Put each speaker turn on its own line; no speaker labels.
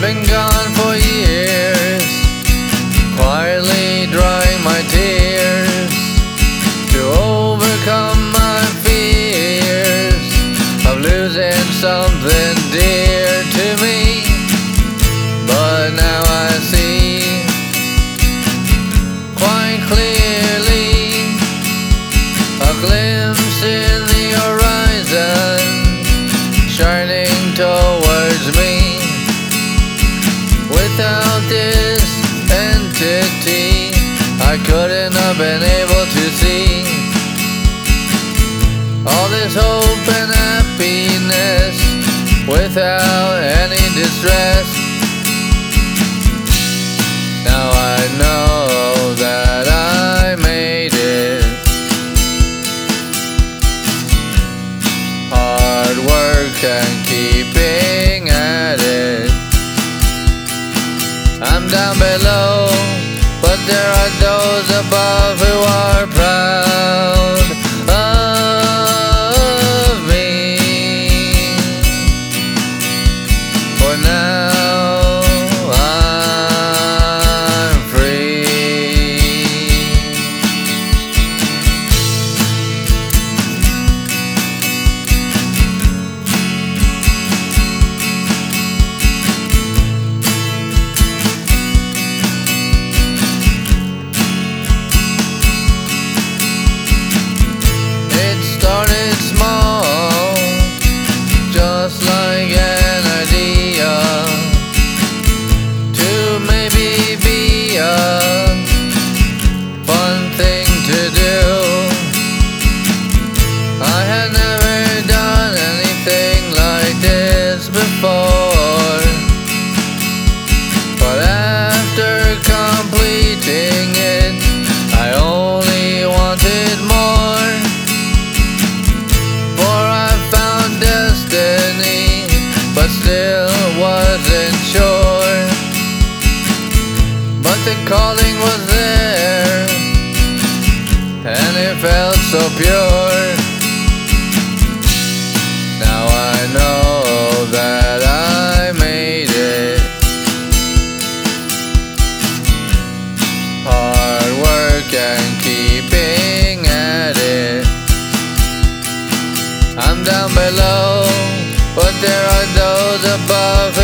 been gone for years, been able to see all this hope and happiness without any distress. Now I know that I made it. Hard work and keeping at it. I'm down below, there are those above who are But the calling was there, and it felt so pure. Now I know that I made it. Hard work and keeping at it. I'm down below, but there are those above